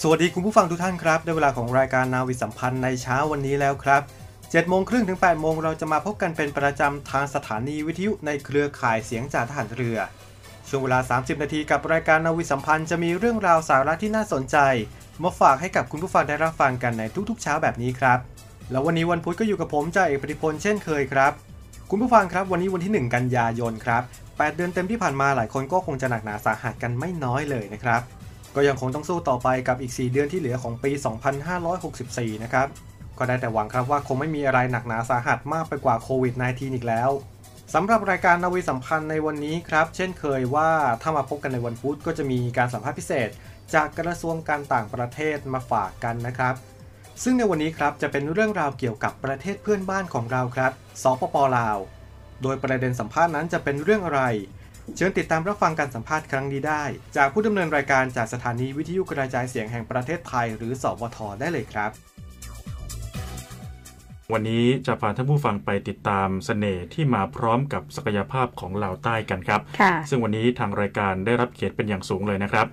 สวัสดีคุณผู้ฟังทุกท่านครับ ได้เวลาของรายการนาวิสัมพันธ์ในเช้าวันนี้แล้วครับ7โมงครึ่งถึง8โมงเราจะมาพบกันเป็นประจำทางสถานีวิทยุในเครือข่ายเสียงจากทหารเรือ ช่วงเวลา 30 นาทีกับรายการนาวิสัมพันธ์จะมีเรื่องราวสาระที่น่าสนใจ มาฝากให้กับคุณผู้ฟังได้รับฟังกันในทุกๆ เช้าแบบนี้ครับ แล้ววันนี้วันพุธก็อยู่กับผมจ่าเอกปฏิพลเช่นเคยครับ คุณผู้ฟังครับวันนี้วันที่ 1 กันยายนครับ8เดือนเต็มที่ผ่านมาหลายคนก็คงจะหนักหนาสาหัสกันไม่น้อยเลยนะครับ ก็ยังคงต้องสู้ต่อไปกับอีก 4 เดือนที่เหลือของปี 2564 นะครับ ก็ได้แต่หวังครับว่าคงไม่มีอะไรหนักหนาสาหัสมากไปกว่าโควิด -19 อีกแล้วสำหรับรายการนาวีสัมพันธ์ในวันนี้ครับ เช่นเคยว่าถ้ามาพบกันในวันพุธก็จะมีการสัมภาษณ์พิเศษ จากกระทรวงการต่างประเทศมาฝากกันนะครับ ซึ่งในวันนี้ครับจะเป็นเรื่องราวเกี่ยวกับประเทศเพื่อนบ้านของเราครับสปปลาว โดยประเด็นสัมภาษณ์นั้นจะเป็นเรื่องอะไร เชิญติดตามรับฟังการสัมภาษณ์ครั้งนี้ได้ จากผู้ดำเนินรายการจากสถานีวิทยุกระจายเสียงแห่งประเทศไทย หรือสวทได้เลยครับ วันนี้จะพาท่านผู้ฟังไปติดตามเสน่ห์ที่มาพร้อมกับศักยภาพของลาวใต้กันครับ ค่ะ ซึ่งวันนี้ทางรายการได้รับเกียรติเป็นอย่างสูงเลยนะครับ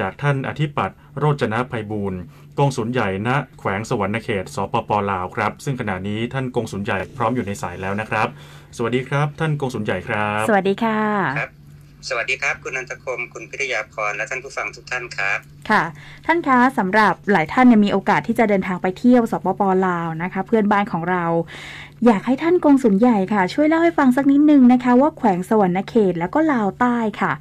จากท่านอธิปัตย์โรจนะภัยบูรณ์กงสุลใหญ่ณแขวงสวรรณเขตสปปลาวครับ ซึ่งขณะนี้ท่านกงสุลใหญ่พร้อมอยู่ในสายแล้วนะครับ สวัสดีครับ ท่านกงสุลใหญ่ครับ สวัสดีค่ะ ครับ สวัสดีครับ คุณนันทคม คุณพิทยาพร และท่านผู้ฟังทุกท่านครับ ค่ะ ท่านคะสำหรับหลายท่านเนี่ยมีโอกาสที่จะเดินทางไปเที่ยวสปปลาวนะคะ เพื่อนบ้านของเรา อยากให้ท่านกงสุลใหญ่ค่ะ ช่วยเล่าให้ฟังสักนิดนึงนะคะ ว่าแขวงสวรรณเขตแล้วก็ลาวใต้ค่ะ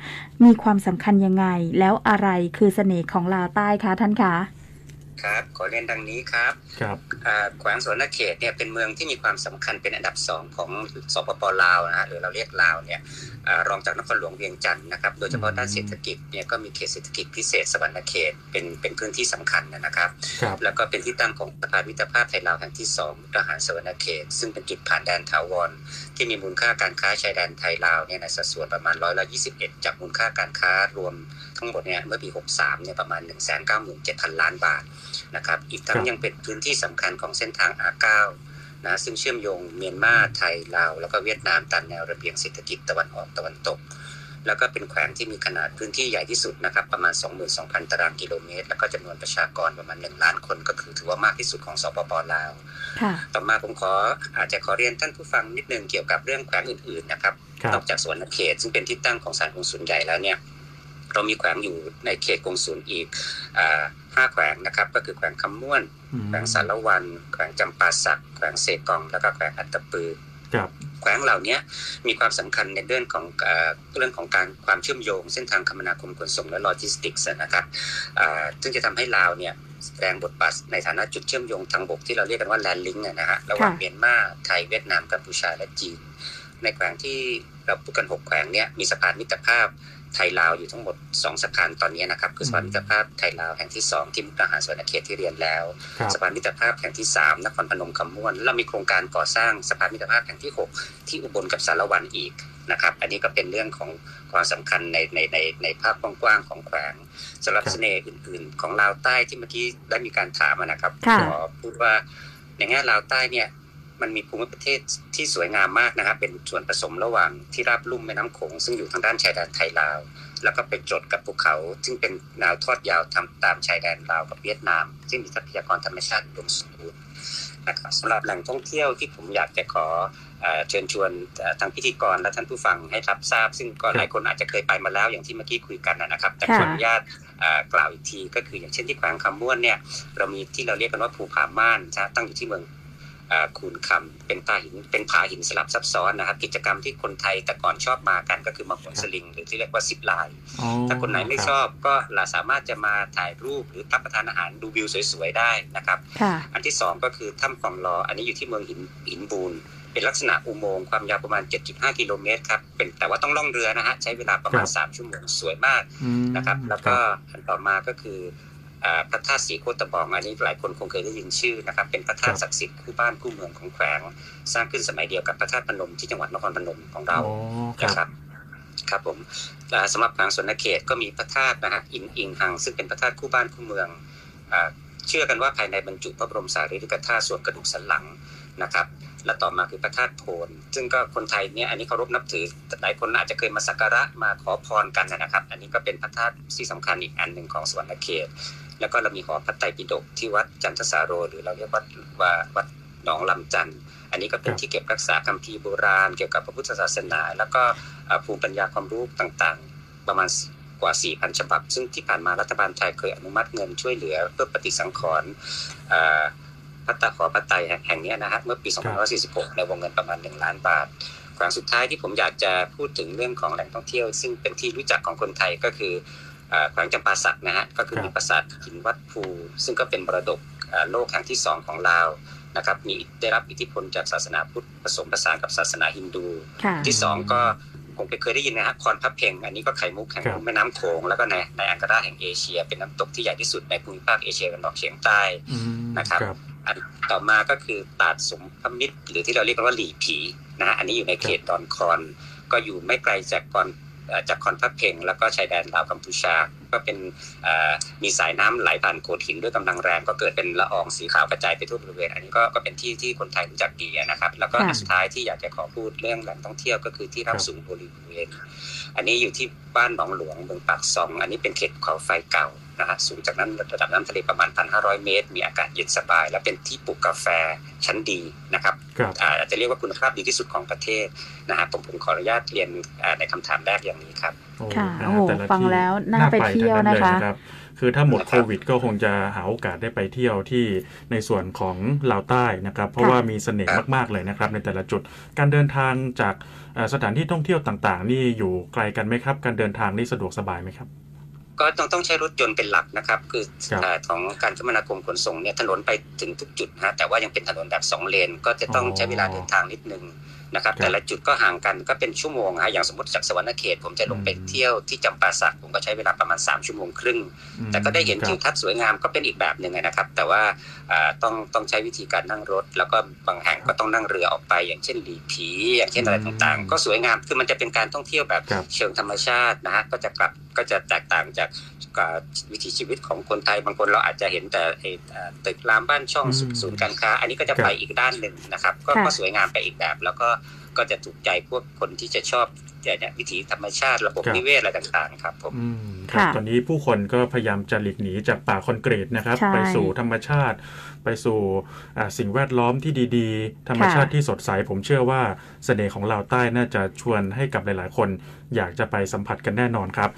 มีความสำคัญยังไง แล้วอะไรคือเสน่ห์ของลาวใต้คะท่านคะ ครับ ขอเรียนดังนี้ครับครับอ่าแขวงสวนเขตเนี่ยเป็นเมืองที่มีความสำคัญเป็นอันดับสองของสปปลาวนะฮะหรือเราเรียกลาวเนี่ยอารองจากนครหลวงเวียงจันทร์นะครับ โดยเฉพาะด้านเศรษฐกิจเนี่ยก็มีเขตเศรษฐกิจพิเศษสวรรณเขตเป็นเป็นพื้นที่สำคัญนะครับครับ แล้วก็เป็นที่ตั้งของสะพานมิตรภาพไทยลาวแห่งที่2มุกดาหารสวรรณเขต ซึ่งเป็นจุดผ่านแดนถาวร ที่มีมูลค่าการค้าชายแดนไทยลาวเนี่ยในสัดส่วนประมาณร้อยละ21 จากมูลค่าการค้ารวมทั้งหมดเนี่ยเมื่อปี 63 เนี่ยประมาณ 197,000 ล้านบาทนะครับ อีกทั้คงรับยังเป็นพื้นที่สำคัญของเส้นทาง R9 นะซึ่งเชื่อมโยงเมียนมาไทย ลาว แล้วก็เวียดนามตามแนวระเบียงเศรษฐกิจตะวันออกตะวันตก แล้วก็เป็นแขวงที่มีขนาดพื้นที่ใหญ่ที่สุดนะครับประมาณ 22,000 ตารางกิโลเมตร แล้วก็จำนวนประชากรประมาณ 1 ล้านคนก็คือถือว่ามากที่สุดของสปปลาวค่ะต่อมาผมขออาจจะขอเรียนท่านผู้ฟังนิดนึงเกี่ยวกับเรื่องแขวงอื่นๆนะครับครับนอกจากสวนเขตซึ่งเป็นที่ตั้งของศาลกงสุลใหญ่แล้วเนี่ย เรามีแขวงอยู่ในเขตกงสุลอีกอ่าห้าแขวงนะครับ ก็คือแขวงคำม่วนอืมแขวงสารวัน แขวงจำปาสัก แขวงเซกอง แล้วก็แขวงอัตตปือครับแขวงเหล่านี้มีความสำคัญในเรื่องของเอ่อเรื่องของการความเชื่อมโยง เส้นทางคมนาคมขนส่งและโลจิสติกส์นะครับอ่าซึ่งจะทำให้ลาวเนี่ยแสดงบทบาทในฐานะจุดเชื่อมโยงทางบกที่เราเรียกกันว่า land link นะฮะระหว่างค่ะเมียนมาไทยเวียดนามกัมพูชาและจีน ในแขวงที่เราพูดกันหกแขวงเนี่ยมีสะพานมิตรภาพ ไทยลาวอยู่ทั้งหมดสองสะพานตอนนี้นะครับ คือสะพานมิตรภาพไทยลาวแห่งที่สองที่มุกดาหารสะหวันนะเขตที่เรียนแล้วครับสะพานมิตรภาพแห่งที่3นครพนมคำม่วนแล้วเรามีโครงการก่อสร้างสะพานมิตรภาพแห่งที่ 6 ที่อุบลกับสาละวันอีกนะครับ อันนี้ก็เป็นเรื่องของความสำคัญในในในในภาพกว้างๆของแขวงสำหรับครับเสน่ห์อื่น ๆ ของลาวใต้ที่เมื่อกี้ได้มีการถามอะนะครับค่ะขอพูดว่าในแง่ลาวใต้เนี่ย มันมีภูมิประเทศที่สวยงามมากนะครับเป็นส่วนผสมระหว่างที่ราบลุ่มแม่น้ำโขงซึ่งอยู่ทางด้านชายแดนไทยลาว แล้วก็ไปจดกับภูเขา ซึ่งเป็นแนวทอดยาวทำตามชายแดนลาวกับเวียดนาม ซึ่งมีทรัพยากรธรรมชาติอุดมสมบูรณ์นะครับสำหรับแหล่งท่องเที่ยวที่ผมอยากจะขอเชิญชวนทางพิธีกรและท่านผู้ฟังให้รับทราบ ซึ่งก็หลายคนอาจจะเคยไปมาแล้วอย่างที่เมื่อกี้คุยกันนะครับ แต่ขออนุญาตกล่าวอีกทีก็คืออย่างเช่นที่แขวงคำม่วนเนี่ยเรามีที่เราเรียกกันว่าภูผาม่านตั้งอยู่ที่เมือง คูนคำเป็นผาหินเป็นผาหินสลับซับซ้อนนะครับ กิจกรรมที่คนไทยแต่ก่อนชอบมากันก็คือมาโหนสลิง หรือที่เรียกว่าซิปไลน์ถ้าคนไหนไม่ชอบก็เราสามารถจะมาถ่ายรูปหรือรับประทานอาหารดูวิวสวยๆได้นะครับ อันที่สองก็คือถ้ำฟองรออันนี้อยู่ที่เมืองหินหินบูนเป็นลักษณะอุโมงค์ความยาวประมาณ 7.5 กิโลเมตรครับเป็นแต่ว่าต้องล่องเรือนะฮะใช้เวลาประมาณ 3 ชั่วโมงสวยมากนะครับ แล้วก็อันต่อมาก็คือ พระธาตุสีโคตบองอันนี้หลายคนคงเคยได้ยินชื่อนะครับเป็นพระธาตุศักดิ์สิทธิ์คู่บ้านคู่เมืองของแขวง สร้างขึ้นสมัยเดียวกับพระธาตุพนมที่จังหวัดนครพนมของเรานะครับครับผมสำหรับแขวงสนเขตก็มีพระธาตุนะฮะอินอิงหัง ซึ่งเป็นพระธาตุคู่บ้านคู่เมืองเชื่อกันว่าภายในบรรจุพระบรมสารีริกธาตุส่วนกระดูกสันหลังนะครับ และต่อมาคือพระธาตุโพนซึ่งก็คนไทยเนี่ยอันนี้เคารพนับถือหลายคนอาจจะเคยมาสักการะมาขอพรกันนะครับ อันนี้ก็เป็นพระธาตุที่สำคัญอีกอันหนึ่งของสวรรณเขต แล้วก็เรามีหอพระไตรปิฎกที่วัดจันทสาโร หรือเราเรียกว่าว่าวัดหนองลำจันอันนี้ก็เป็นที่เก็บรักษาคัมภีร์โบราณ เกี่ยวกับพระพุทธศาสนา แล้วก็ภูมิปัญญาความรู้ต่างๆ ประมาณกว่า 4,000 ฉบับ ซึ่งที่ผ่านมารัฐบาลไทยเคยอนุมัติเงินช่วยเหลือเพื่อปฏิสังขรณ์ พัตตาขอพัตไตแห่งนี้นะฮะเมื่อปี 2546 ในวงเงินประมาณ 1 ล้านบาทครั้งสุดท้ายที่ผมอยากจะพูดถึงเรื่องของแหล่งท่องเที่ยว ซึ่งเป็นที่รู้จักของคนไทยก็คือแขวงจำปาสักนะฮะก็คือมีปราสาทหินวัดภูซึ่งก็เป็นมรดกโลกแห่งที่ 2 ของลาวนะครับมีได้รับอิทธิพลจากศาสนาพุทธผสมผสานกับศาสนาฮินดู ที่ 2 ก็ผมเคยได้ยินนะฮะคอนพับเพงอันนี้ก็ไข่มุกแห่งแม่น้ำโขงแล้วก็ในในอังการาแห่งเอเชีย เป็นน้ำตกที่ใหญ่ที่สุดในภูมิภาคเอเชียตะวันออกเฉียงใต้นะครับ อันต่อมาก็คือตาดสมพมิตร หรือที่เราเรียกว่าหลีผีนะฮะอันนี้อยู่ในเขตดอนคอน ก็อยู่ไม่ไกลจากคอนจากคอนพับเพงแล้วก็ชายแดนลาวกัมพูชา ก็เป็นมีสายน้ำไหลผ่านโขดหินด้วยกำลังแรงก็เกิดเป็นละอองสีขาวกระจายไปทั่วบริเวณ อันนี้ก็ก็เป็นที่ที่คนไทยรู้จักดีนะครับ แล้วก็สุดท้ายที่อยากจะขอพูดเรื่องแหล่งท่องเที่ยวก็คือที่รับสูงบริเวณ อันนี้อยู่ที่บ้านหนองหลวงเมืองปากซอง อันนี้เป็นเขตเขาไฟเก่า นะฮะสูงจากนั้นระดับน้ำทะเลประมาณ 1,500 เมตร มีอากาศเย็นสบาย และเป็นที่ปลูกกาแฟชั้นดีนะครับอาจจะเรียกว่าคุณภาพดีที่สุดของประเทศนะฮะผมผมขออนุญาตเรียนในคำถามแรกอย่างนี้ครับค่ะโอ้โหฟังแล้วน่าไปเที่ยวนะคะคือถ้าหมดโควิดก็คงจะหาโอกาสได้ไปเที่ยวที่ในส่วนของลาวใต้นะครับ เพราะว่ามีเสน่ห์มากๆเลยนะครับ ในแต่ละจุดการเดินทางจากสถานที่ท่องเที่ยวต่างๆ นี่อยู่ไกลกันไหมครับ การเดินทางนี่สะดวกสบายไหมครับ ก็ต้องต้องใช้รถยนต์เป็นหลักนะครับ คือของการคมนาคมขนส่งเนี่ยถนนไปถึงทุกจุดนะแต่ว่ายังเป็นถนนแบบสองเลน ก็จะต้องใช้เวลาเดินทางนิดนึง นะครับ แต่ละจุดก็ห่างกันก็เป็นชั่วโมงฮะอย่างสมมติจากสวรรณเขต ผมจะลงไปเที่ยวที่จำปาสักผมก็ใช้เวลาประมาณ 3 ชั่วโมงครึ่ง แต่ก็ได้เห็นทิวทัศน์สวยงามก็เป็นอีกแบบหนึ่งนะครับ แต่ว่าต้องต้องใช้วิธีการนั่งรถ แล้วก็บางแห่งก็ต้องนั่งเรือออกไป อย่างเช่นหลีผี อย่างเช่นอะไรต่างๆ ก็สวยงามคือมันจะเป็นการท่องเที่ยวแบบเชิงธรรมชาตินะฮะก็จะกลับก็จะแตกต่างจากวิถีชีวิตของคนไทยบางคนเราอาจจะเห็นแต่ตึกรามบ้านช่องศูนย์การค้า อันนี้ก็จะไปอีกด้านหนึ่งนะครับ ก็สวยงามไปอีกแบบ แล้วก็ ก็จะถูกใจพวกคนที่จะชอบเนี่ยวิถีธรรมชาติระบบนิเวศอะไรต่างๆครับผมครับ ตอนนี้ผู้คนก็พยายามจะหลีกหนีจากป่าคอนกรีตนะครับ ไปสู่ธรรมชาติ ไปสู่สิ่งแวดล้อมที่ดีๆ ธรรมชาติที่สดใสผมเชื่อว่าเสน่ห์ของเราใต้น่าจะชวนให้กับหลายๆ คน อยากจะไปสัมผัสกันแน่นอนครับ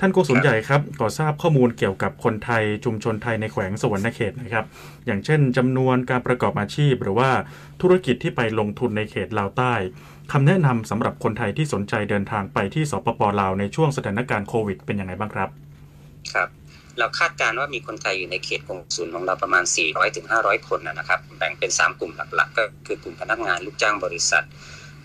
ท่านโกศลใหญ่ครับขอทราบข้อมูลเกี่ยวกับคนไทยชุมชนไทยในแขวงสวรรณเขตนะครับ อย่างเช่นจำนวนการประกอบอาชีพ หรือว่าธุรกิจที่ไปลงทุนในเขตลาวใต้คำแนะนำสำหรับคนไทยที่สนใจเดินทางไปที่สปปลาวในช่วงสถานการณ์โควิด เป็นยังไงบ้างครับ ครับ เราคาดการณ์ว่ามีคนไทยอยู่ในเขตกงศูนย์ของเราประมาณ 400-500ถึงคนนะครับ แบ่งเป็น 3 กลุ่มหลักๆ ก็คือกลุ่มพนักงานลูกจ้างบริษัท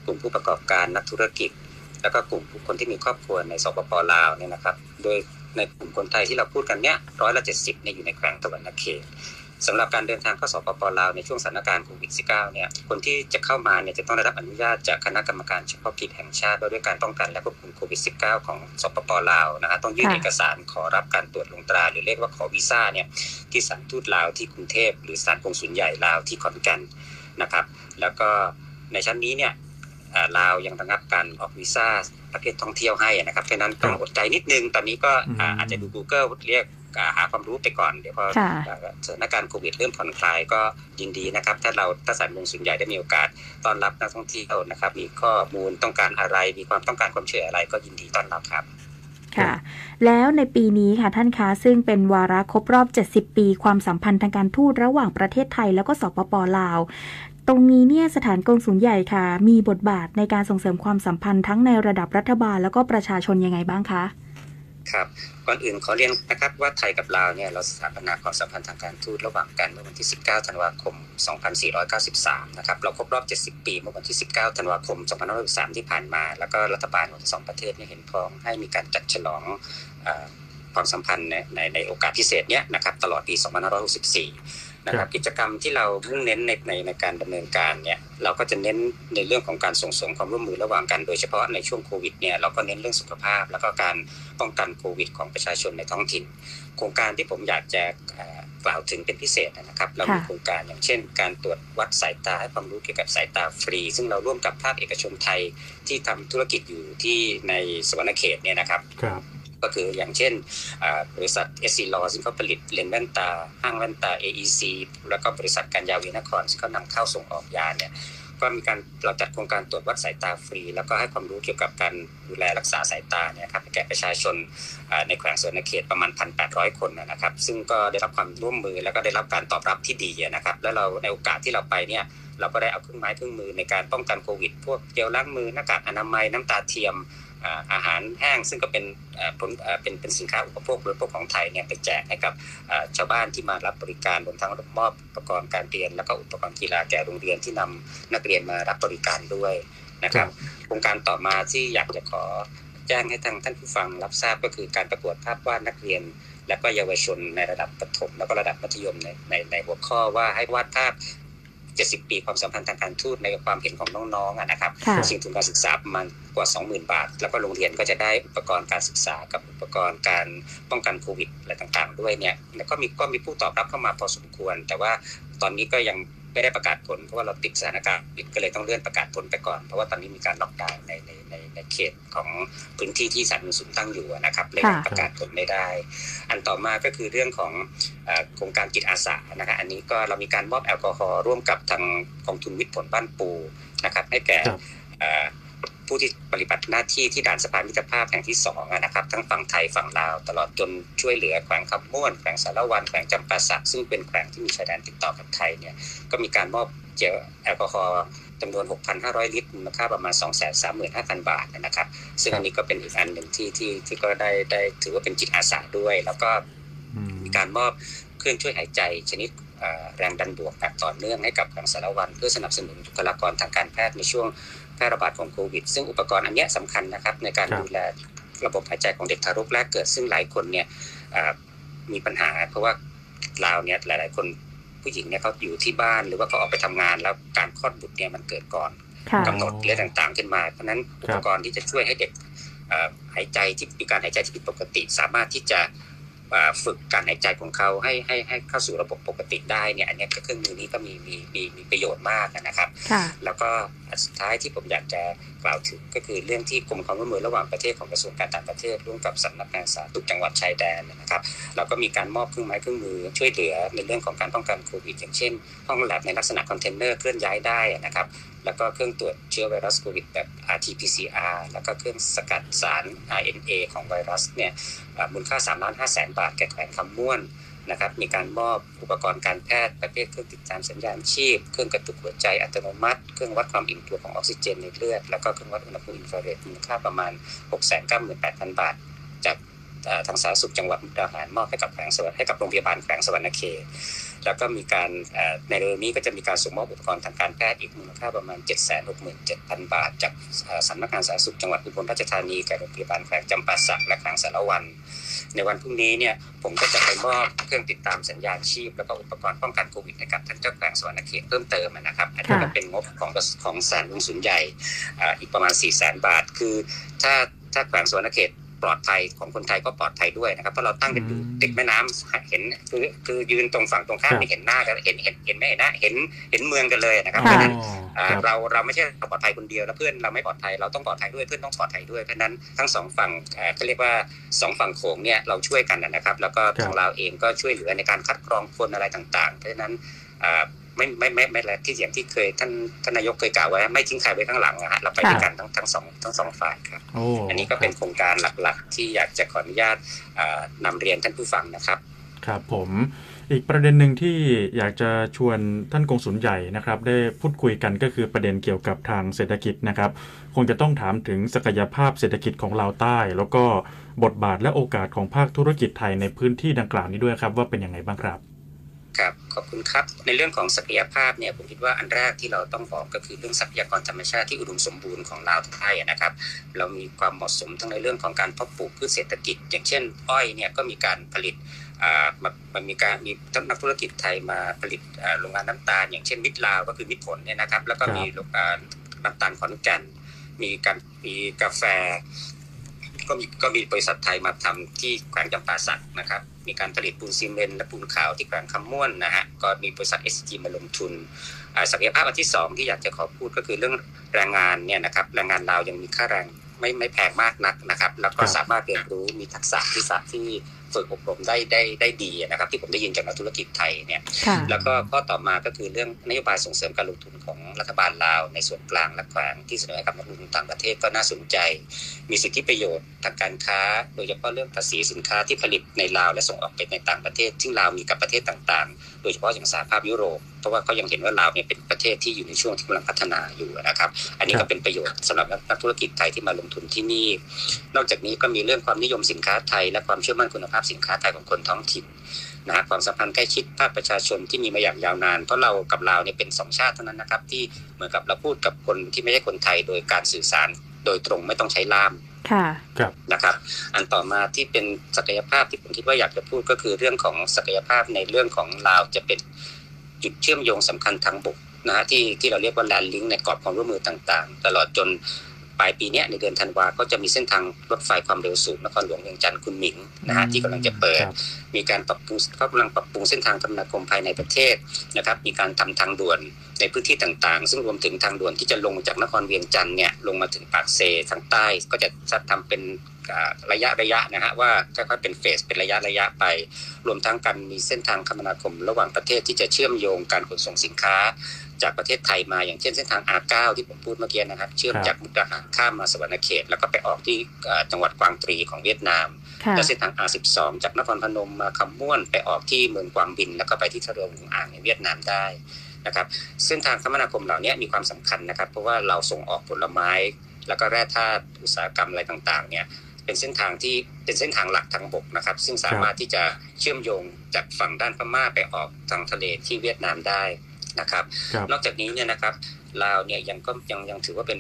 กลุ่มผู้ประกอบการนักธุรกิจ แล้วก็กลุ่มคนที่มีครอบครัวในสปปลาวเนี่ยนะครับ โดยในกลุ่มคนไทยที่เราพูดกันเนี้ยร้อยละเจ็ดสิบเนี่ยอยู่ในแขวงตะวันตกเขตสำหรับการเดินทางเข้าสปปลาวในช่วงสถานการณ์โควิด -19 เนี่ย คนที่จะเข้ามาเนี่ยจะต้องได้รับอนุญาตจากคณะกรรมการเฉพาะกิจแห่งชาติด้วยการป้องกันและควบคุมโควิด -19 ของสปปลาวนะฮะต้องยื่นเอกสารขอรับการตรวจลงตรา หรือเรียกว่าขอวีซ่าเนี่ยที่สถานทูตลาวที่กรุงเทพหรือสถานกงสุลใหญ่ลาวที่ขอนแก่นนะครับ แล้วก็ในชั้นนี้เนี่ย ลาวยังระงับการออกวีซ่าประเภทท่องเที่ยวให้นะครับเพราะนั้นต้องอดใจนิดนึง ตอนนี้ก็อาจจะดู Google เรียกหาความรู้ไปก่อน เดี๋ยวพอสถานการณ์โควิดเริ่มผ่อนคลายก็ยินดีนะครับ ถ้าเราถ้าสายเมืองส่วนใหญ่ได้มีโอกาสต้อนรับนักท่องเที่ยวนะครับ มีข้อมูลต้องการอะไร มีความต้องการความช่วยอะไรก็ยินดีต้อนรับครับค่ะ แล้วในปีนี้ค่ะท่านคะซึ่งเป็นวาระครบรอบ 70 ปี ความสัมพันธ์ทางการทูตระหว่างประเทศไทย แล้วก็สปปลาวต รงนี้เนี่ยสถานกงสุลใหญ่ค่ะ มีบทบาทในการส่งเสริมความสัมพันธ์ทั้งในระดับรัฐบาลแล้วก็ประชาชนยังไงบ้างคะครับก่อนอื่นขอเรียนนะครับว่าไทยกับลาวเนี่ยเราสถาปนาความสัมพันธ์ทางการทูตระหว่างกันเมื่อวันที่ 19 ธันวาคม 2493 นะครับเราครบรอบ 70 ปีเมื่อวันที่ 19 ธันวาคม 2563 ที่ผ่านมา แล้วก็รัฐบาลของสองประเทศเนี่ยเห็นพ้องให้มีการจัดฉลองความสัมพันธ์ในในในโอกาสพิเศษเนี้ยนะครับตลอดปี 2564 นะครับกิจกรรมที่เราพุ่งเน้นในในในการดำเนินการเนี่ยเราก็จะเน้นในเรื่องของการส่งเสริมความร่วมมือระหว่างกันโดยเฉพาะในช่วงโควิดเนี่ยเราก็เน้นเรื่องสุขภาพ แล้วก็การป้องกันโควิด ของประชาชนในท้องถิ่น โครงการที่ผมอยากจะกล่าวถึงเป็นพิเศษนะครับ เรามีโครงการอย่างเช่น การตรวจวัดสายตาให้ความรู้เกี่ยวกับสายตาฟรี ซึ่งเราร่วมกับภาคเอกชนไทยที่ทำธุรกิจอยู่ที่ในสะหวันนะเขตเนี่ยนะครับ ก็คืออย่างเช่นบริษัท Essilor ซึ่งเขาผลิตเลนส์แว่นตา ห้างแว่นตา AEC แล้วก็บริษัทการยาวินคร ซึ่งเขานำเข้าส่งออกยาเนี่ยก็มีการเราจัดโครงการตรวจวัดสายตาฟรี แล้วก็ให้ความรู้เกี่ยวกับการดูแลรักษาสายตาเนี่ยครับแก่ประชาชนในแขวงสะหวันนะเขตประมาณ 1,800 คนนะครับ ซึ่งก็ได้รับความร่วมมือแล้วก็ได้รับการตอบรับที่ดีนะครับ แล้วเราในโอกาสที่เราไปเนี่ยเราก็ได้เอาเครื่องไม้เครื่องมือในการป้องกันโควิด พวกเจลล้างมือหน้ากากอนามัยน้ำตาเทียม อาหารแห้งซึ่งก็เป็นผลเป็นเป็นสินค้าอุปโภคบริโภคของไทยเนี่ยไปแจกให้กับชาวบ้านที่มารับบริการรวมทั้งมอบอุปกรณ์การเรียน แล้วก็อุปกรณ์กีฬาแก่โรงเรียนที่นำนักเรียนมารับบริการด้วยนะครับโครงการต่อมาที่อยากจะขอแจ้งให้ทางท่านผู้ฟังรับทราบก็คือการประกวดภาพวาดนักเรียนและก็เยาวชนในระดับประถม แล้วก็ระดับมัธยมในในในหัวข้อว่าให้วาดภาพ 70 ปีความสัมพันธ์ทางการทูตในความเห็นของน้องๆนะครับสิ่งทุนการศึกษาประมาณกว่า 20,000 บาท แล้วก็โรงเรียนก็จะได้อุปกรณ์การศึกษากับอุปกรณ์การป้องกันโควิดอะไรต่างๆ ด้วยเนี่ยแล้วก็มีก็มีผู้ตอบรับเข้ามาพอสมควร แต่ว่าตอนนี้ก็ยัง ไม่ได้ประกาศผลเพราะว่าเราติดสถานการณ์ปิดก็เลยต้องเลื่อนประกาศผลไปก่อน เพราะว่าตอนนี้มีการล็อกดาวน์ในในในในเขตของพื้นที่ที่สารสุนตั้งอยู่นะครับเลยประกาศผลไม่ได้ อันต่อมาก็คือเรื่องของโครงการจิตอาสานะครับอันนี้ก็เรามีการมอบแอลกอฮอล์ร่วมกับทางกองทุนวิทย์ผลบ้านปูนะครับให้แก่ ผู้ที่ปฏิบัติหน้าที่ที่ด่านสะพานมิตรภาพแห่งที่2นะครับ ทั้งฝั่งไทยฝั่งลาว ตลอดจนช่วยเหลือแขวงคำม่วนแขวงสารวันแขวงจำปาสักซึ่งเป็นแขวงที่มีชายแดนติดต่อกับไทยเนี่ยก็มีการมอบเจลแอลกอฮอล์จำนวน 6,500 ลิตรมูลค่าประมาณ 235,000 บาทนะครับ ซึ่งอันนี้ก็เป็นอีกอันหนึ่งที่ที่ที่ก็ได้ได้ถือว่าเป็นจิตอาสาด้วย แล้วก็มีการมอบเครื่องช่วยหายใจชนิดแรงดันบวกแบบต่อเนื่องให้กับทางสารวันเพื่อสนับสนุนบุคลากรทางการแพทย์ในช่วงแพร่ระบาดของโควิด ซึ่งอุปกรณ์อันนี้สำคัญนะครับในการดูแลระบบหายใจของเด็กทารกแรกเกิด ซึ่งหลายคนเนี่ยมีปัญหา เพราะว่าลาวเนี่ยหลาย ๆ คนผู้หญิงเนี่ยเขาอยู่ที่บ้านหรือว่าเขาออกไปทำงาน แล้วการคลอดบุตรเนี่ยมันเกิดก่อนกำหนดเรื่องต่างๆ ขึ้นมา เพราะนั้นอุปกรณ์ที่จะช่วยให้เด็กหายใจที่มีการหายใจที่ผิดปกติ สามารถที่จะ ฝึกการหายใจของเขาให้ให้ให้เข้าสู่ระบบปกติได้เนี่ยอันนี้เครื่องมือนี้ก็มีมีมีมีประโยชน์มากนะครับ แล้วก็สุดท้ายที่ผมอยากจะ กล่าวถึงก็คือเรื่องที่กรมความร่วมมือระหว่างประเทศของกระทรวงการต่างประเทศร่วมกับสำนักงานสาธารณสุขจังหวัดชายแดนนะครับเราก็มีการมอบเครื่องไม้เครื่องมือช่วยเหลือในเรื่องของการป้องกันโควิดอย่างเช่น ห้องแลบในลักษณะคอนเทนเนอร์เคลื่อนย้ายได้นะครับแล้วก็เครื่องตรวจเชื้อไวรัสโควิดแบบ RT-PCR แล้วก็เครื่องสกัดสาร RNA ของไวรัสเนี่ยมูลค่า3ล้าน5แสนบาทแก่แขวงคำม่วน นะครับ มีการมอบอุปกรณ์การแพทย์ประเภทเครื่องติดตามสัญญาณชีพ เครื่องกระตุกหัวใจอัตโนมัติ เครื่องวัดความอิ่มตัวของออกซิเจนในเลือด แล้วก็เครื่องวัดอุณหภูมิอินฟราเรดมูลค่าประมาณ 698,000 บาท จากทางสาธารณสุขจังหวัดมุกดาหารมอบให้กับแขวงสวรรค์ให้กับโรงพยาบาลแขวงสวรรณเขต แล้วก็มีการในเรื่องนี้ก็จะมีการส่งมอบอุปกรณ์ทางการแพทย์อีกมูลค่าประมาณ 767,000 บาท จากสำนักงานสาธารณสุขจังหวัดอุบลราชธานีแก่โรงพยาบาลแขวงจำปาสักและแขวงสารวัน ในวันพรุ่งนี้เนี่ยผมก็จะไปมอบเครื่องติดตามสัญญาณชีพ แล้วก็อุปกรณ์ป้องกันโควิดให้กับท่านเจ้าแขวงสวรรณเขตเพิ่มเติมนะครับอันนี้ก็เป็นงบของของแสนลงสุนใหญ่อีกประมาณ4 0 0 0 0 0 บาท คือถ้าถ้าแขวงสวรรณเขต ปลอดภัยของคนไทยก็ปลอดภัยด้วยนะครับเพราะเราตั้งกันอยู่ติดแม่น้ำเห็นคือคือยืนตรงฝั่งตรงข้ามไม่เห็นหน้ากันเห็นเห็นเห็นไม่เห็นหน้าเห็นเห็นเมืองกันเลยนะครับเพค่ะราะฉะนั้นอ๋อครับเราเราไม่ใช่เราปลอดภัยคนเดียวแล้วเพื่อนเราไม่ปลอดภัยเราต้องปลอดภัยด้วยเพื่อนต้องปลอดภัยด้วยเพราะฉะนั้นทั้งสองฝั่งเอ่อก็เรียกว่าสองฝั่งโขงเนี่ยเราช่วยกันนะครับ แล้วก็ทางเราเองก็ช่วยเหลือในการคัดกรองคนอะไรต่าง ๆ เพราะฉะนั้นอ่า ไม่ไม่ไม่ไม่ไม่ที่อย่างที่เคยท่านท่านนายกเคยกล่าวไว้ไม่ทิ้งใครไว้ข้างหลังนะฮะเราไปด้วยกันทั้งทั้งสองทั้งสองฝ่ายครับโอ้อันนี้ก็เป็นโครงการหลักๆ ที่อยากจะขออนุญาตอ่านำเรียนท่านผู้ฟังนะครับ ครับผมอีกประเด็นหนึ่งที่อยากจะชวนท่านกงสุลใหญ่นะครับ ได้พูดคุยกันก็คือประเด็นเกี่ยวกับทางเศรษฐกิจนะครับ คงจะต้องถามถึงศักยภาพเศรษฐกิจของลาวใต้ แล้วก็บทบาทและโอกาสของภาคธุรกิจไทยในพื้นที่ดังกล่าวนี้ด้วยครับ ว่าเป็นยังไงบ้างครับ ครับขอบคุณครับ ในเรื่องของศักยภาพเนี่ยผมคิดว่าอันแรกที่เราต้องบอกก็คือเรื่องทรัพยากรธรรมชาติที่อุดมสมบูรณ์ของลาวไทยนะครับ เรามีความเหมาะสมทั้งในเรื่องของการเพาะปลูกพืชเศรษฐกิจ อย่างเช่น อ้อยเนี่ยก็มีการผลิตอ่ามันมันมีการมีนักธุรกิจไทยมาผลิตอ่าโรงงานน้ำตาล อย่างเช่นมิตรลาวก็คือมิตรผลเนี่ยนะครับ แล้วก็มีโรงงานน้ำตาลขอนแก่นมีการมีกาแฟ ก็มีก็มีบริษัทไทยมาทำที่แขวงจำปาสักนะครับ มีการผลิตปูนซีเมนต์และปูนขาวที่แขวงคำม่วนนะฮะก็มีบริษัท SG มาลงทุนอ่าศักยภาพอันที่สองที่อยากจะขอพูดก็คือเรื่องแรงงานเนี่ยนะครับแรงงานลาวยังมีค่าแรงไม่ไม่แพงมากนักนะครับ แล้วก็ครับสามารถเรียนรู้มีทักษะที่สะที่ ฝึกอบรมได้ได้ได้ดีนะครับ ที่ผมได้ยินจากนักธุรกิจไทยเนี่ยค่ะแล้วก็ข้อต่อมาก็คือเรื่องนโยบายส่งเสริมการลงทุนของรัฐบาลลาว ในส่วนกลางและแขวงที่เสนอให้กับนักลงทุนต่างประเทศก็น่าสนใจ มีสิทธิประโยชน์ทางการค้า โดยเฉพาะเรื่องภาษีสินค้าที่ผลิตในลาว และส่งออกไปในต่างประเทศ ซึ่งลาวมีกับประเทศต่างๆ โดยเฉพาะอย่างสหภาพยุโรปเพราะว่าเขายังเห็นว่าลาวเนี่ยเป็นประเทศที่อยู่ในช่วงที่กำลังพัฒนาอยู่นะครับ อันนี้ครัก็บเป็นประโยชน์สำหรับนักธุรกิจไทยที่มาลงทุนที่นี่ นอกจากนี้ก็มีเรื่องความนิยมสินค้าไทยและความเชื่อมั่นคุณภาพสินค้าไทยของคนท้องถิ่นนะฮะความสัมพันธ์ใกล้ชิดภาคประชาชนที่มีมาอย่างยาวนาน เพราะเรากับลาวเนี่ยเป็นสองชาติเท่านั้นนะครับ ที่เหมือนกับเราพูดกับคนที่ไม่ใช่คนไทย โดยการสื่อสารโดยตรงไม่ต้องใช้ล่ามค่ะครับนะครับ อันต่อมาที่เป็นศักยภาพที่ผมคิดว่าอยากจะพูดก็คือเรื่องของศักยภาพในเรื่องของลาวจะเป็นจุดเชื่อมโยงสำคัญทางบกนะฮะที่ที่เราเรียกว่าแลนลิงในกรอบความร่วมมือต่าง ๆ ตลอดจนป ลายปีเนี้ยในเดือนธันวาก็จะมีเส้นทางรถไฟความเร็วสูงนครหลวงเวียงจันทร์คุณหมิงนะฮะที่กำลังจะเปิดครับมีการปรับปรุงเขากำลังปรับปรุงเส้นทางคมนาคมภายในประเทศนะครับ มีการทำทางด่วนในพื้นที่ต่างๆ ซึ่งรวมถึงทางด่วนที่จะลงจากนครเวียงจันทร์เนี่ยลงมาถึงปากเซทางใต้ก็จะทำเป็นอ่า ระยะระยะนะฮะว่าค่อยๆเป็นเฟสเป็นระยะระยะไป รวมทั้งการมีเส้นทางคมนาคมระหว่างประเทศที่จะเชื่อมโยงการขนส่งสินค้า จากประเทศไทยมาอย่างเช่นเส้นทาง R9 ที่ผมพูดเมื่อกี้นะครับ เชื่อมครับจากมุกดาหารข้ามมาสวรรณเขต แล้วก็ไปออกที่เอ่อจังหวัดกวางตรีของเวียดนามค่ะและเส้นทาง R12 จากนครพนมมาคำม่วนไปออกที่เมืองกวางบิน แล้วก็ไปที่ทะเลหลวงอ่างในเวียดนามได้นะครับเส้นทางคมนาคมเหล่านี้มีความสำคัญนะครับ เพราะว่าเราส่งออกผลไม้ แล้วก็แร่ธาตุอุตสาหกรรมอะไรต่างๆเนี่ย เป็นเส้นทางที่เป็นเส้นทางหลักทางบกนะครับ ซึ่งสามารถที่จะเชื่อมโยงจากฝั่งด้านพม่าไปออกทางทะเลที่เวียดนามได้นะครับครับ นอกจากนี้เนี่ยนะครับลาวเนี่ยยังก็ยังยังถือว่าเป็น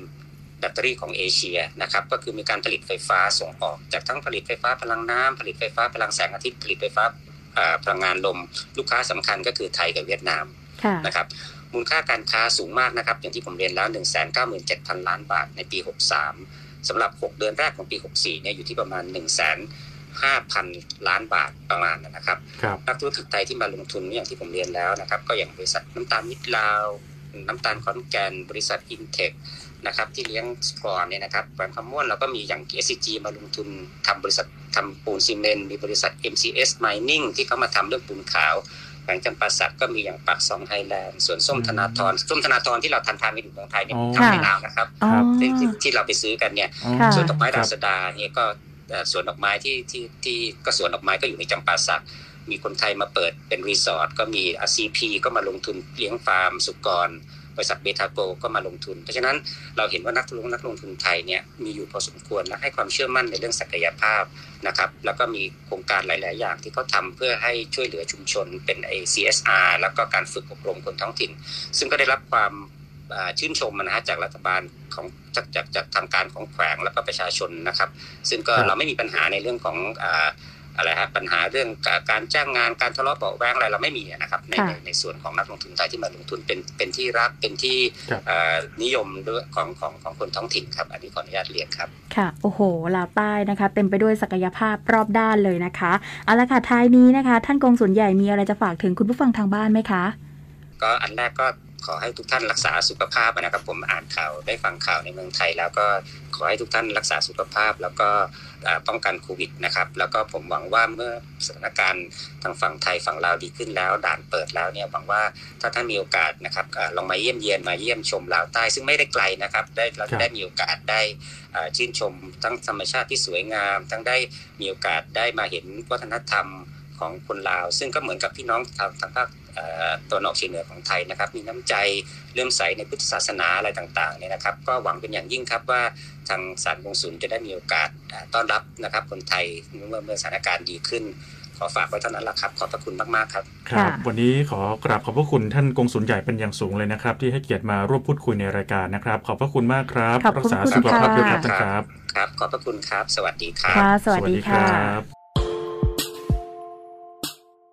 แบตเตอรี่ของเอเชียนะครับก็คือมีการผลิตไฟฟ้าส่งออก จากทั้งผลิตไฟฟ้าพลังน้ำผลิตไฟฟ้าพลังแสงอาทิตย์ผลิตไฟฟ้าเอ่อพลังงานลม ลูกค้าสำคัญก็คือไทยกับเวียดนามค่ะนะครับมูลค่าการค้าสูงมากนะครับ อย่างที่ผมเรียนแล้ว 1 9 7 0 0 0 ล้านบาทในปี 63 สำหรับ 6 เดือนแรกของปี 64 เนี่ยอยู่ที่ประมาณ 1 5 0 0 0 ล้านบาทประมาณนั้นนะครับครับนักธุรกิจไทยที่มาลงทุนอย่างที่ผมเรียนแล้วนะครับ ก็อย่างบริษัทน้ำตาลมิตรลาว น้ำตาลขอนแก่นบริษัทอินเทคนะครับที่เลี้ยงสุกรเนี่ยนะครับแขวงคำม่วนเราก็มีอย่าง SCG มาลงทุนทำบริษัททำปูนซีเมนต์มีบริษัท MCS Mining ที่เขามาทำเรื่องปูนขาว แขวงจำปาสักก็มีอย่างปักซองไฮแลนด์สวนส้มธนาธรส้มธนาธรที่เราทานทานกันอยู่เมืองไทยเนี่ยอ๋อทำในลาวนะครับอ๋อที่ที่ที่เราไปซื้อกันเนี่ยค่ะสวนดอกไม้คดารัวบสดาเนี่ยก็เอ่อสวนดอกไม้ที่ที่ที่ก็สวนดอกไม้ก็อยู่ในจำปาสักมีคนไทยมาเปิดเป็นรีสอร์ทก็มี RCP ก็มาลงทุนเลี้ยงฟาร์มสุกร บริษัทเบทาโกก็มาลงทุน เพราะฉะนั้นเราเห็นว่านักลงนักลงทุนไทยเนี่ยมีอยู่พอสมควรและให้ความเชื่อมั่นในเรื่องศักยภาพนะครับแล้วก็มีโครงการหลาย ๆ อย่างที่เขาทำเพื่อให้ช่วยเหลือชุมชนเป็น CSR แล้วก็การฝึกอบรมคนท้องถิ่น ซึ่งก็ได้รับความอ่าชื่นชมนะฮะจากรัฐบาลของจากจากจากทางการของแขวงแล้วก็ประชาชนนะครับ ซึ่งก็ครับเราไม่มีปัญหาในเรื่องของ อาอะไรฮะปัญหาเรื่องการจ้างงานการทะเลาะเบาแวงอะไรเราไม่มีนะครับในในในส่วนของนักลงทุนไทยที่มาลงทุนเป็นเป็นที่รักเป็นที่ครับเอ่อนิยมด้วยของของของคนท้องถิ่นครับ อันนี้ขออนุญาตเรียนครับค่ะโอ้โหลาวใต้นะคะ เต็มไปด้วยศักยภาพรอบด้านเลยนะคะเอาละค่ะท้ายนี้นะคะ ท่านกงสุลใหญ่มีอะไรจะฝากถึงคุณผู้ฟังทางบ้านไหมคะ ก็อันแรกก็ ขอให้ทุกท่านรักษาสุขภาพนะครับ ผมอ่านข่าวได้ฟังข่าวในเมืองไทย แล้วก็ขอให้ทุกท่านรักษาสุขภาพ แล้วก็อ่าป้องกันโควิดนะครับ แล้วก็ผมหวังว่าเมื่อสถานการณ์ทางฝั่งไทยฝั่งลาวดีขึ้นแล้ว ด่านเปิดแล้วเนี่ยหวังว่าถ้าท่านมีโอกาสนะครับอ่าลองมาเยี่ยมเยียนมาเยี่ยมชมลาวใต้ซึ่งไม่ได้ไกลนะครับ ได้เราครัจะบได้มีโอกาสได้อ่าชื่นชมทั้งธรรมชาติที่สวยงาม ทั้งได้มีโอกาสได้มาเห็นวัฒนธรรม ของคนลาว ซึ่งก็เหมือนกับพี่น้องทางทางภาคเอ่อตะวันออกเฉียงเหนือของไทยนะครับ มีน้ำใจเลื่อมใสในพุทธศาสนาอะไรต่างๆเนี่ยนะครับ ก็หวังเป็นอย่างยิ่งครับว่าทางสารกงสุลจะได้มีโอกาสอ่าต้อนรับนะครับคนไทยเมื่อเมื่อสถานการณ์ดีขึ้น ขอฝากไว้เท่านั้นแหละครับ ขอบพระคุณมากๆครับ ครับค่ะวันนี้ขอกราบขอบพระคุณท่านกงสุลใหญ่เป็นอย่างสูงเลยนะครับ ที่ให้เกียรติมาร่วมพูดคุยในรายการนะครับ ขอบพระคุณมากครับขอบคุณรัษาสุขภาพด้วยครับท่านครับ ครับ ขอบพระคุณครับ สวัสดีครับค่ะสวัสดีค่ะ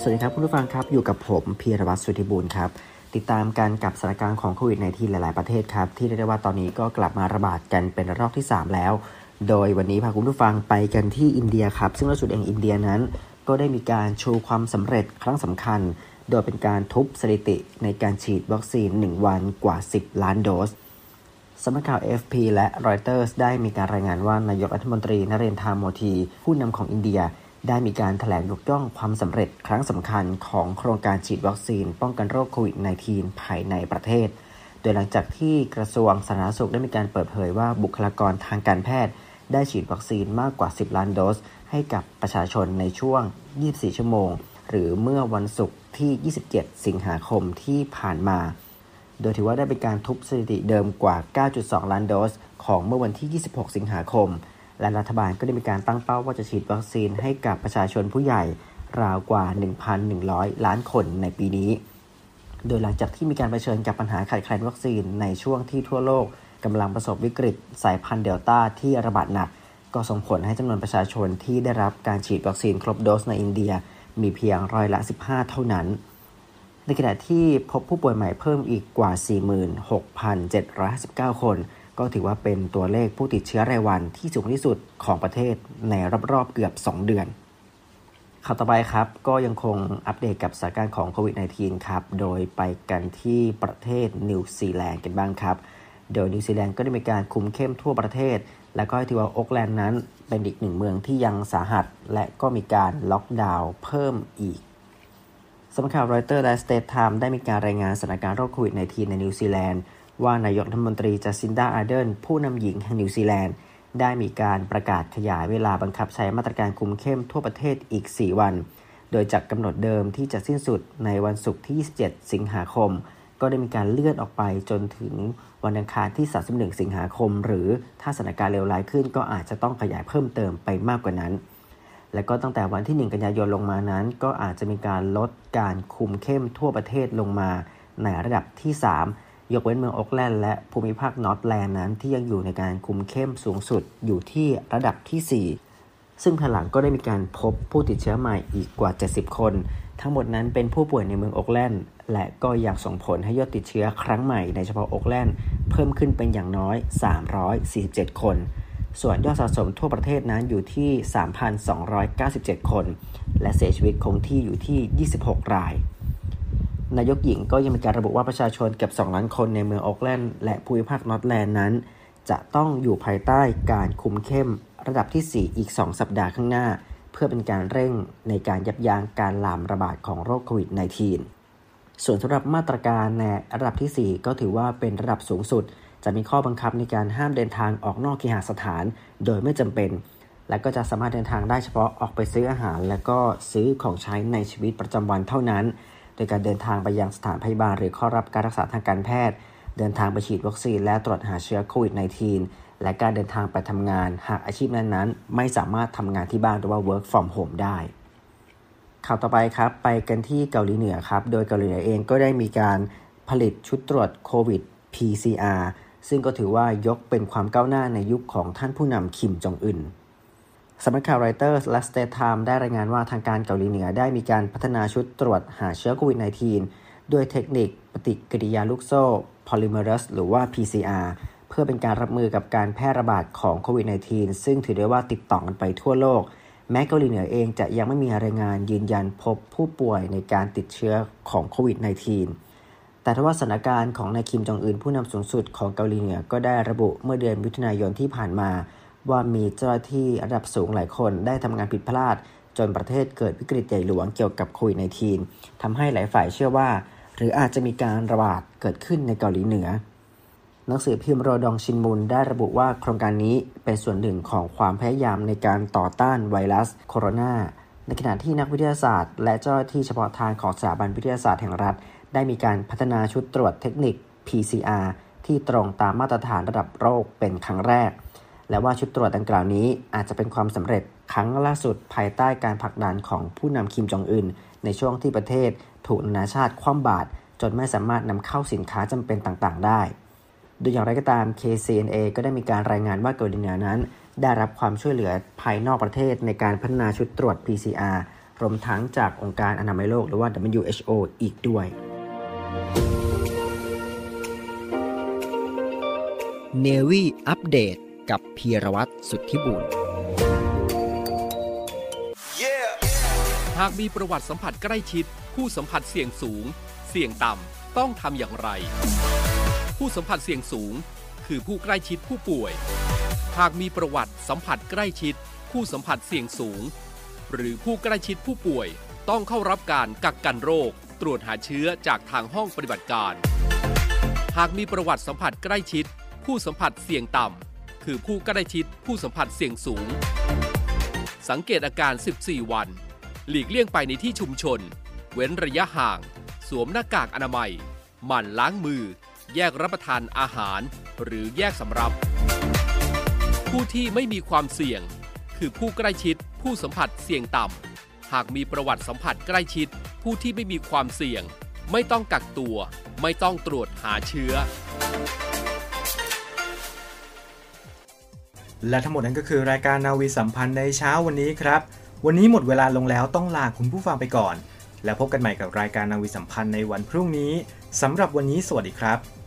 สวัสดีครับคุณผู้ฟังครับอยู่กับผมพีรวัตรสุธิบูรณ์ครับติดตามกันกับสถานการณ์ของโควิด -19 หลาย ๆประเทศครับที่เรียกได้ว่าตอนนี้ก็กลับมาระบาดกันเป็นรอกที่ 3 แล้ว โดยวันนี้พาคุณผู้ฟังไปกันที่อินเดียครับ ซึ่งล่าสุดเองอินเดียนั้น ก็ได้มีการโชว์ความสำเร็จครั้งสำคัญ โดยเป็นการทุบสถิติในการฉีดวัคซีน 1 วันกว่า 10 ล้านโดสสำนักข่าว AFP และ Reuters ได้มีการรายงานว่านายกรัฐมนตรีนเรนทราโมทีผู้นำของอินเดีย ได้มีการถแถลงยกย่องความสำเร็จครั้งสำคัญของโครงการฉีดวัคซีน ป้องกันโรคโควิด -19 ภายในประเทศ โดยหลังจากที่กระทรวงสาธารณสุขได้มีการเปิดเผยว่าบุคลากรทางการแพทย์ ได้ฉีดวัคซีนมากกว่า 10 ล้านโดส ให้กับประชาชนในช่วง 24 ชั่วโมง หรือเมื่อวันศุกร์ที่ 27 สิงหาคมที่ผ่านมา โดยถือว่าได้เป็นการทุบสถิติเดิมกว่า 9.2 ล้านโดส ของเมื่อวันที่ 26 สิงหาคม และรัฐบาลก็ได้มีการตั้งเป้าว่าจะฉีดวัคซีนให้กับประชาชนผู้ใหญ่ราวกว่า 1,100 ล้านคนในปีนี้ โดยหลังจากที่มีการเผชิญกับปัญหาขาดแคลนวัคซีนในช่วงที่ทั่วโลกกำลังประสบวิกฤตสายพันธุ์เดลต้าที่ระบาดหนัก ก็ส่งผลให้จำนวนประชาชนที่ได้รับการฉีดวัคซีนครบโดสในอินเดีย มีเพียงร้อยละ 15 เท่านั้น ในขณะที่พบผู้ป่วยใหม่เพิ่มอีกกว่า 46,759 คน ก็ถือว่าเป็นตัวเลขผู้ติดเชื้อรายวันที่สูงที่สุดของประเทศในรอบๆเกือบ 2 เดือนข่าวต่อไปครับก็ยังคงอัปเดตกับสถานการณ์ของโควิด -19 ครับ โดยไปกันที่ประเทศนิวซีแลนด์กันบ้างครับ โดยนิวซีแลนด์ก็ได้มีการคุมเข้มทั่วประเทศ และก็ถือว่าโอ๊กแลนด์นั้นเป็นอีกหนึ่งเมืองที่ยังสาหัส และก็มีการล็อกดาวน์เพิ่มอีกสำนักข่าวรอยเตอร์และสเตรทส์ไทม์สได้มีการรายงานสถานการณ์โรคโควิด -19 ในนิวซีแลนด์ ว่านายกรัฐมนตรีจัสซินดาอาร์เดนผู้นำหญิงแห่งนิวซีแลนด์ ได้มีการประกาศขยายเวลาบังคับใช้มาตรการคุมเข้มทั่วประเทศอีก 4 วัน โดยจากกำหนดเดิมที่จะสิ้นสุดในวันศุกร์ที่ 27 สิงหาคม ก็ได้มีการเลื่อนออกไปจนถึงวันอังคารที่ 31 สิงหาคม หรือถ้าสถานการณ์เลวร้ายขึ้น ก็อาจจะต้องขยายเพิ่มเติมไปมากกว่านั้น และก็ตั้งแต่วันที่ 1 กันยายนลงมานั้น ก็อาจจะมีการลดการคุมเข้มทั่วประเทศลงมาในระดับที่ 3 ยกเว้นเมืองโอ๊กแลนด์และภูมิภาคนอร์ทแลนด์นั้นที่ยังอยู่ในการคุมเข้มสูงสุดอยู่ที่ระดับที่ 4 ซึ่งภายหลังก็ได้มีการพบผู้ติดเชื้อใหม่อีกกว่า 70 คน ทั้งหมดนั้นเป็นผู้ป่วยในเมืองโอ๊กแลนด์และก็ยังส่งผลให้ยอดติดเชื้อครั้งใหม่ในเฉพาะโอ๊กแลนด์เพิ่มขึ้นเป็นอย่างน้อย 347 คน ส่วนยอดสะสมทั่วประเทศนั้นอยู่ที่ 3,297 คน และเสียชีวิตคงที่อยู่ที่ 26 ราย นายกหญิงก็ยังมีการระบุว่าประชาชนเกือบ2ล้านคนในเมืองโอกแลนด์และภูมิภาคนอร์ทแลนด์นั้น จะต้องอยู่ภายใต้การคุมเข้มระดับที่ 4 อีก 2 สัปดาห์ข้างหน้า เพื่อเป็นการเร่งในการยับยั้งการลามระบาดของโรคโควิด -19 ส่วนสำหรับมาตรการในระดับที่ 4 ก็ถือว่าเป็นระดับสูงสุด จะมีข้อบังคับในการห้ามเดินทางออกนอกเคหสถาน โดยไม่จำเป็น และก็จะสามารถเดินทางได้เฉพาะออกไปซื้ออาหาร และก็ซื้อของใช้ในชีวิตประจำวันเท่านั้น โดยการเดินทางไปยังสถานพยาบาลหรือเข้ารับการรักษาทางการแพทย์ เดินทางไปฉีดวัคซีนและตรวจหาเชื้อโควิด -19 และการเดินทางไปทำงาน หากอาชีพนั้นๆ ไม่สามารถทำงานที่บ้านหรือว่า work from home ได้ ข่าวต่อไปครับ ไปกันที่เกาหลีเหนือครับ โดยเกาหลีเหนือเองก็ได้มีการผลิตชุดตรวจโควิด PCR ซึ่งก็ถือว่ายกเป็นความก้าวหน้าในยุคของท่านผู้นำคิมจองอึน สำนักข่าว Reuters และ State Time ได้รายงานว่าทางการเกาหลีเหนือได้มีการพัฒนาชุดตรวจหาเชื้อโควิด -19 ด้วยเทคนิคปฏิกิริยาลูกโซ่ Polymerase หรือว่า PCR เพื่อเป็นการรับมือกับการแพร่ระบาดของโควิด -19 ซึ่งถือได้ว่าติดต่อกันไปทั่วโลก แม้เกาหลีเหนือเองจะยังไม่มีรายงานยืนยันพบผู้ป่วยในการติดเชื้อของโควิด -19 แต่ทว่าสถานการณ์ของนายคิมจองอึนผู้นำสูงสุดของเกาหลีเหนือก็ได้ระบุเมื่อเดือนมิถุนายนที่ผ่านมา ว่ามีเจ้าหน้าที่ระดับสูงหลายคนได้ทำงานผิดพลาด จนประเทศเกิดวิกฤตใหญ่หลวงเกี่ยวกับโควิด -19 ทำให้หลายฝ่ายเชื่อว่า หรืออาจจะมีการระบาดเกิดขึ้นในเกาหลีเหนือ หนังสือพิมพ์โรดองชินมุนได้ระบุว่าโครงการนี้เป็นส่วนหนึ่งของความพยายามในการต่อต้านไวรัสโคโรนาในขณะที่นักวิทยาศาสตร์ และเจ้าหน้าที่เฉพาะทางของสถาบันวิทยาศาสตร์แห่งรัฐ ได้มีการพัฒนาชุดตรวจเทคนิค PCR ที่ตรงตามมาตรฐานระดับโลกเป็นครั้งแรก และว่าชุดตรวจดังกล่าวนี้อาจจะเป็นความสำเร็จครั้งล่าสุดภายใต้การผลักดันของผู้นำคิมจองอึนในช่วงที่ประเทศถูกนานาชาติคว่ำบาตรจนไม่สามารถนำเข้าสินค้าจำเป็นต่างๆ ได้ โดยอย่างไรก็ตาม KCNA ก็ได้มีการรายงานว่าเกาหลีเหนือนั้น ได้รับความช่วยเหลือภายนอกประเทศในการพัฒนาชุดตรวจ PCR รวมทั้งจากองค์การอนามัยโลกหรือว่า WHO อีกด้วยเนวี่อัปเดต กับพีรวัตรสุทธิบุญหากมีประวัติสัมผัสใกล้ชิด ผู้สัมผัสเสี่ยงสูง เสี่ยงต่ำต้องทำอย่างไร ผู้สัมผัสเสี่ยงสูง คือผู้ใกล้ชิดผู้ป่วย หากมีประวัติสัมผัสใกล้ชิด ผู้สัมผัสเสี่ยงสูง หรือผู้ใกล้ชิดผู้ป่วย ต้องเข้ารับการกักกันโรค ตรวจหาเชื้อจากทางห้องปฏิบัติการ หากมีประวัติสัมผัสใกล้ชิด ผู้สัมผัสเสี่ยงต่ำ คือผู้ใกล้ชิดผู้สัมผัสเสี่ยงสูง สังเกตอาการ 14 วัน หลีกเลี่ยงไปในที่ชุมชน เว้นระยะห่าง สวมหน้ากากอนามัย หมั่นล้างมือ แยกรับประทานอาหาร หรือแยกสำรับ ผู้ที่ไม่มีความเสี่ยง คือผู้ใกล้ชิด ผู้สัมผัสเสี่ยงต่ำ หากมีประวัติสัมผัสใกล้ชิด ผู้ที่ไม่มีความเสี่ยง ไม่ต้องกักตัว ไม่ต้องตรวจหาเชื้อ และทั้งหมดนั้นก็คือรายการนาวีสัมพันธ์ในเช้าวันนี้ครับ วันนี้หมดเวลาลงแล้วต้องลาคุณผู้ฟังไปก่อน แล้วพบกันใหม่กับรายการนาวีสัมพันธ์ในวันพรุ่งนี้สำหรับวันนี้สวัสดีครับ